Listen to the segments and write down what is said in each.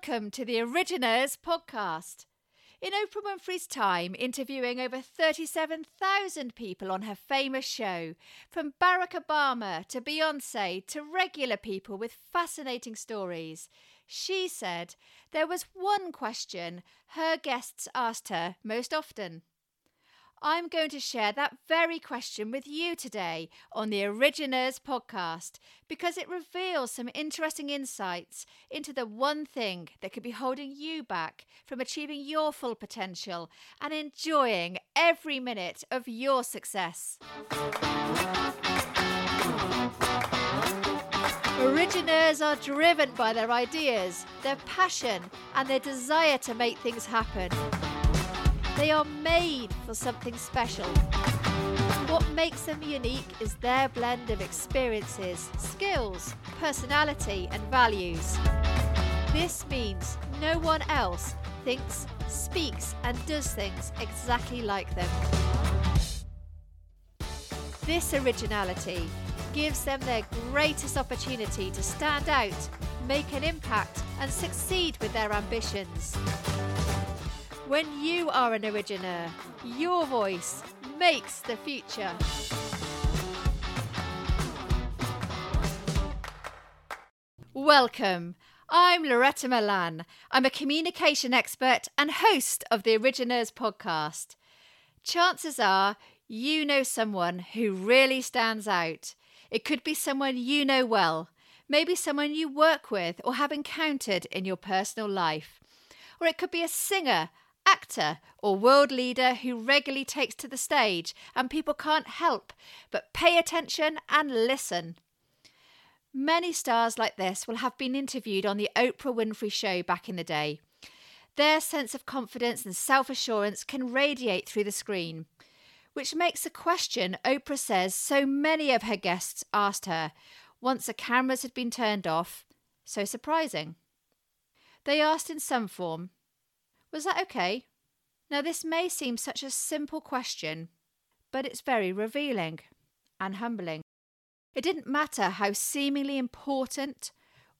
Welcome to the Origineurs podcast. In Oprah Winfrey's time interviewing over 37,000 people on her famous show, from Barack Obama to Beyonce to regular people with fascinating stories, she said there was one question her guests asked her most often. I'm going to share that very question with you today on the Origineurs podcast because it reveals some interesting insights into the one thing that could be holding you back from achieving your full potential and enjoying every minute of your success. Origineurs are driven by their ideas, their passion, and their desire to make things happen. They are made for something special. What makes them unique is their blend of experiences, skills, personality, and values. This means no one else thinks, speaks, and does things exactly like them. This originality gives them their greatest opportunity to stand out, make an impact, and succeed with their ambitions. When you are an originator, your voice makes the future. Welcome. I'm Loretta Milan. I'm a communication expert and host of the Origineurs podcast. Chances are you know someone who really stands out. It could be someone you know well, maybe someone you work with or have encountered in your personal life. Or it could be a singer, actor or world leader who regularly takes to the stage and people can't help but pay attention and listen. Many stars like this will have been interviewed on the Oprah Winfrey Show back in the day. Their sense of confidence and self assurance can radiate through the screen, which makes a question Oprah says so many of her guests asked her once the cameras had been turned off so surprising. They asked in some form, was that okay? Now, this may seem such a simple question, but it's very revealing and humbling. It didn't matter how seemingly important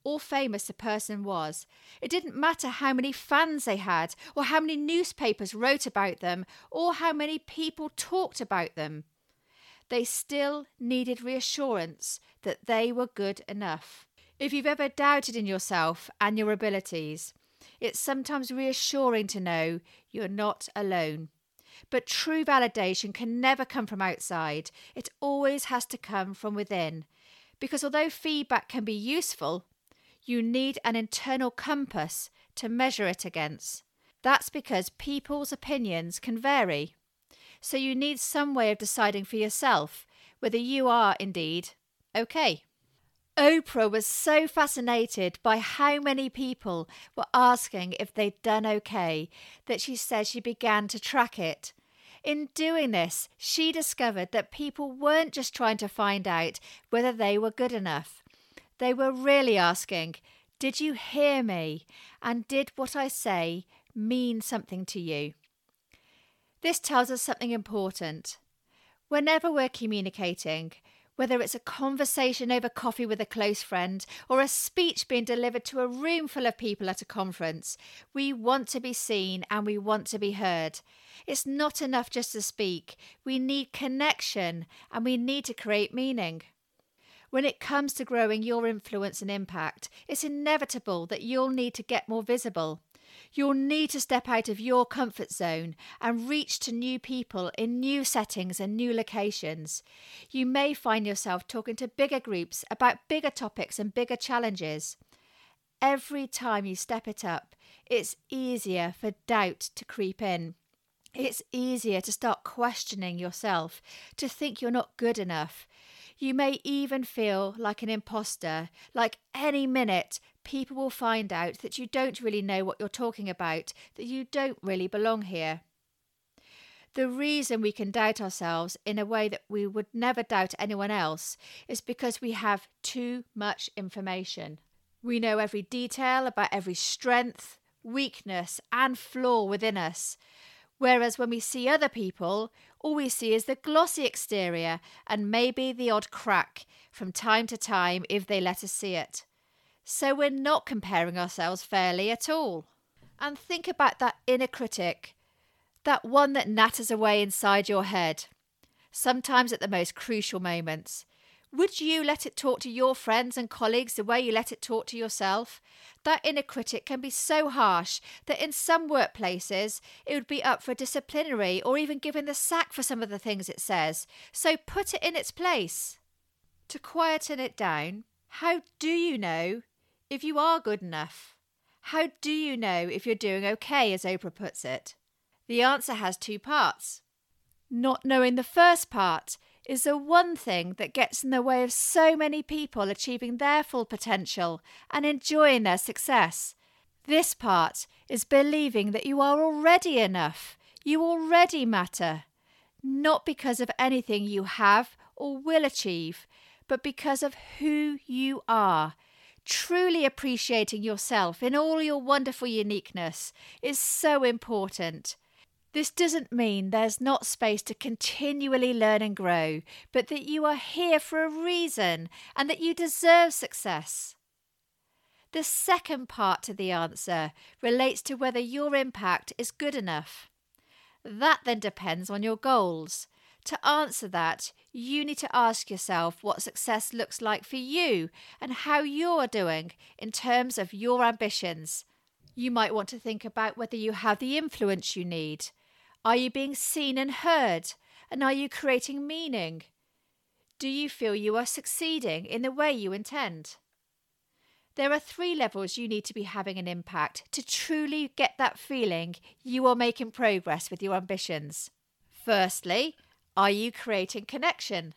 or famous a person was. It didn't matter how many fans they had, or how many newspapers wrote about them, or how many people talked about them. They still needed reassurance that they were good enough. If you've ever doubted in yourself and your abilities, it's sometimes reassuring to know you're not alone. But true validation can never come from outside, it always has to come from within. Because although feedback can be useful, you need an internal compass to measure it against. That's because people's opinions can vary. So you need some way of deciding for yourself whether you are indeed okay. Oprah was so fascinated by how many people were asking if they'd done okay that she said she began to track it. In doing this, she discovered that people weren't just trying to find out whether they were good enough. They were really asking, Did you hear me? And did what I say mean something to you? This tells us something important. Whenever we're communicating, whether it's a conversation over coffee with a close friend or a speech being delivered to a room full of people at a conference, we want to be seen and we want to be heard. It's not enough just to speak, we need connection and we need to create meaning. When it comes to growing your influence and impact, it's inevitable that you'll need to get more visible. You'll need to step out of your comfort zone and reach to new people in new settings and new locations. You may find yourself talking to bigger groups about bigger topics and bigger challenges. Every time you step it up, it's easier for doubt to creep in. It's easier to start questioning yourself, to think you're not good enough. You may even feel like an imposter, like any minute people will find out that you don't really know what you're talking about, that you don't really belong here. The reason we can doubt ourselves in a way that we would never doubt anyone else is because we have too much information. We know every detail about every strength, weakness, and flaw within us. Whereas when we see other people, all we see is the glossy exterior and maybe the odd crack from time to time if they let us see it. so we're not comparing ourselves fairly at all. And think about that inner critic, that one that natters away inside your head, sometimes at the most crucial moments. Would you let it talk to your friends and colleagues the way you let it talk to yourself? That inner critic can be so harsh that in some workplaces it would be up for disciplinary or even given the sack for some of the things it says. So put it in its place. To quieten it down, how do you know if you are good enough? How do you know if you're doing okay, as Oprah puts it? The answer has two parts. Not knowing the first part is the one thing that gets in the way of so many people achieving their full potential and enjoying their success. This part is believing that you are already enough, you already matter, not because of anything you have or will achieve, but because of who you are. Truly appreciating yourself in all your wonderful uniqueness is so important. This doesn't mean there's not space to continually learn and grow, but that you are here for a reason and that you deserve success. The second part to the answer relates to whether your impact is good enough. That then depends on your goals. To answer that, you need to ask yourself what success looks like for you and how you're doing in terms of your ambitions. You might want to think about whether you have the influence you need are you being seen and heard? And are you creating meaning? Do you feel you are succeeding in the way you intend? There are three levels you need to be having an impact to truly get that feeling you are making progress with your ambitions. Firstly, are you creating connection?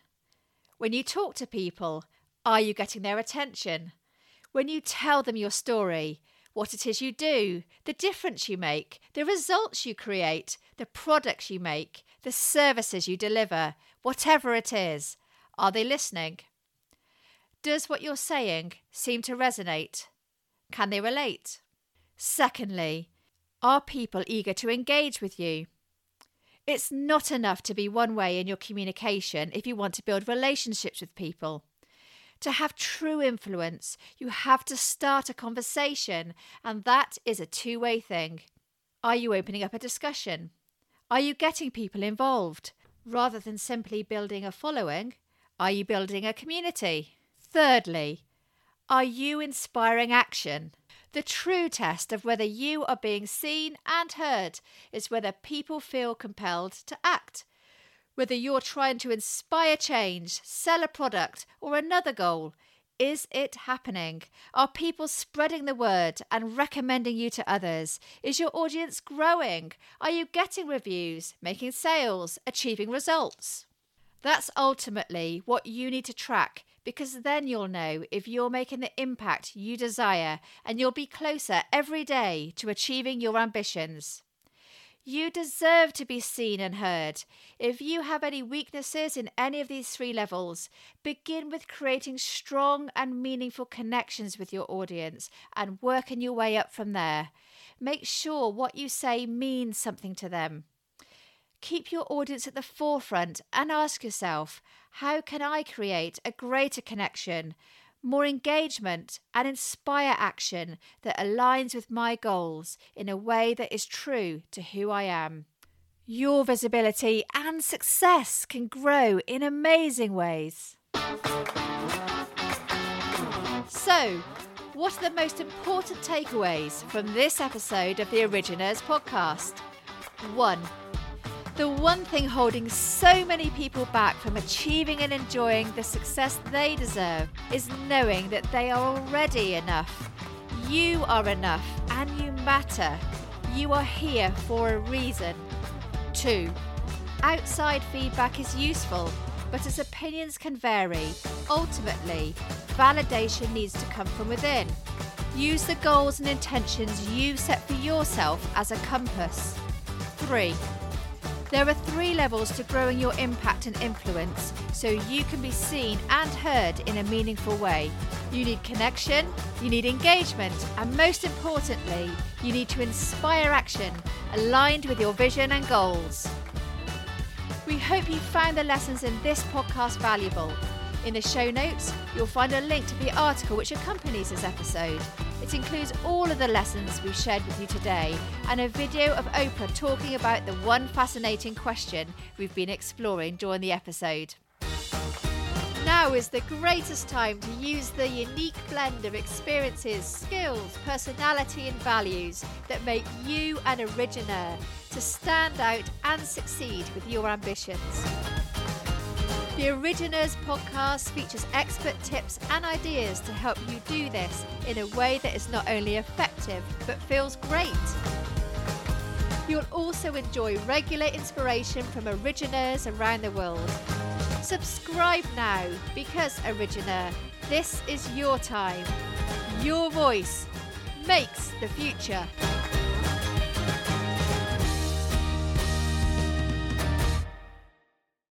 When you talk to people, are you getting their attention? When you tell them your story, what it is you do, the difference you make, the results you create, the products you make, the services you deliver, whatever it is. Are they listening? Does what you're saying seem to resonate? Can they relate? Secondly, are people eager to engage with you? It's not enough to be one way in your communication if you want to build relationships with people. To have true influence, you have to start a conversation, and that is a two way thing. Are you opening up a discussion? Are you getting people involved? Rather than simply building a following, are you building a community? Thirdly, are you inspiring action? The true test of whether you are being seen and heard is whether people feel compelled to act whether you're trying to inspire change, sell a product, or another goal. Is it happening? Are people spreading the word and recommending you to others? Is your audience growing? Are you getting reviews, making sales, achieving results? That's ultimately what you need to track because then you'll know if you're making the impact you desire and you'll be closer every day to achieving your ambitions. You deserve to be seen and heard. If you have any weaknesses in any of these three levels, begin with creating strong and meaningful connections with your audience and working your way up from there. Make sure what you say means something to them. Keep your audience at the forefront and ask yourself how can I create a greater connection? More engagement, and inspire action that aligns with my goals in a way that is true to who I am. Your visibility and success can grow in amazing ways. So, what are the most important takeaways from this episode of the Origineurs podcast? 1. The one thing holding so many people back from achieving and enjoying the success they deserve is knowing that they are already enough. You are enough and you matter. You are here for a reason. 2. Outside feedback is useful, but as opinions can vary, ultimately, validation needs to come from within. Use the goals and intentions you set for yourself as a compass. 3. There are three levels to growing your impact and influence so you can be seen and heard in a meaningful way. You need connection, you need engagement, and most importantly, you need to inspire action aligned with your vision and goals. We hope you found the lessons in this podcast valuable. In the show notes, you'll find a link to the article which accompanies this episode. It includes all of the lessons we've shared with you today and a video of Oprah talking about the one fascinating question we've been exploring during the episode. Now is the greatest time to use the unique blend of experiences, skills, personality, and values that make you an origineur to stand out and succeed with your ambitions. The Origineurs podcast features expert tips and ideas to help you do this in a way that is not only effective but feels great. You'll also enjoy regular inspiration from Origineurs around the world. Subscribe now because Origineur, this is your time. Your voice makes the future.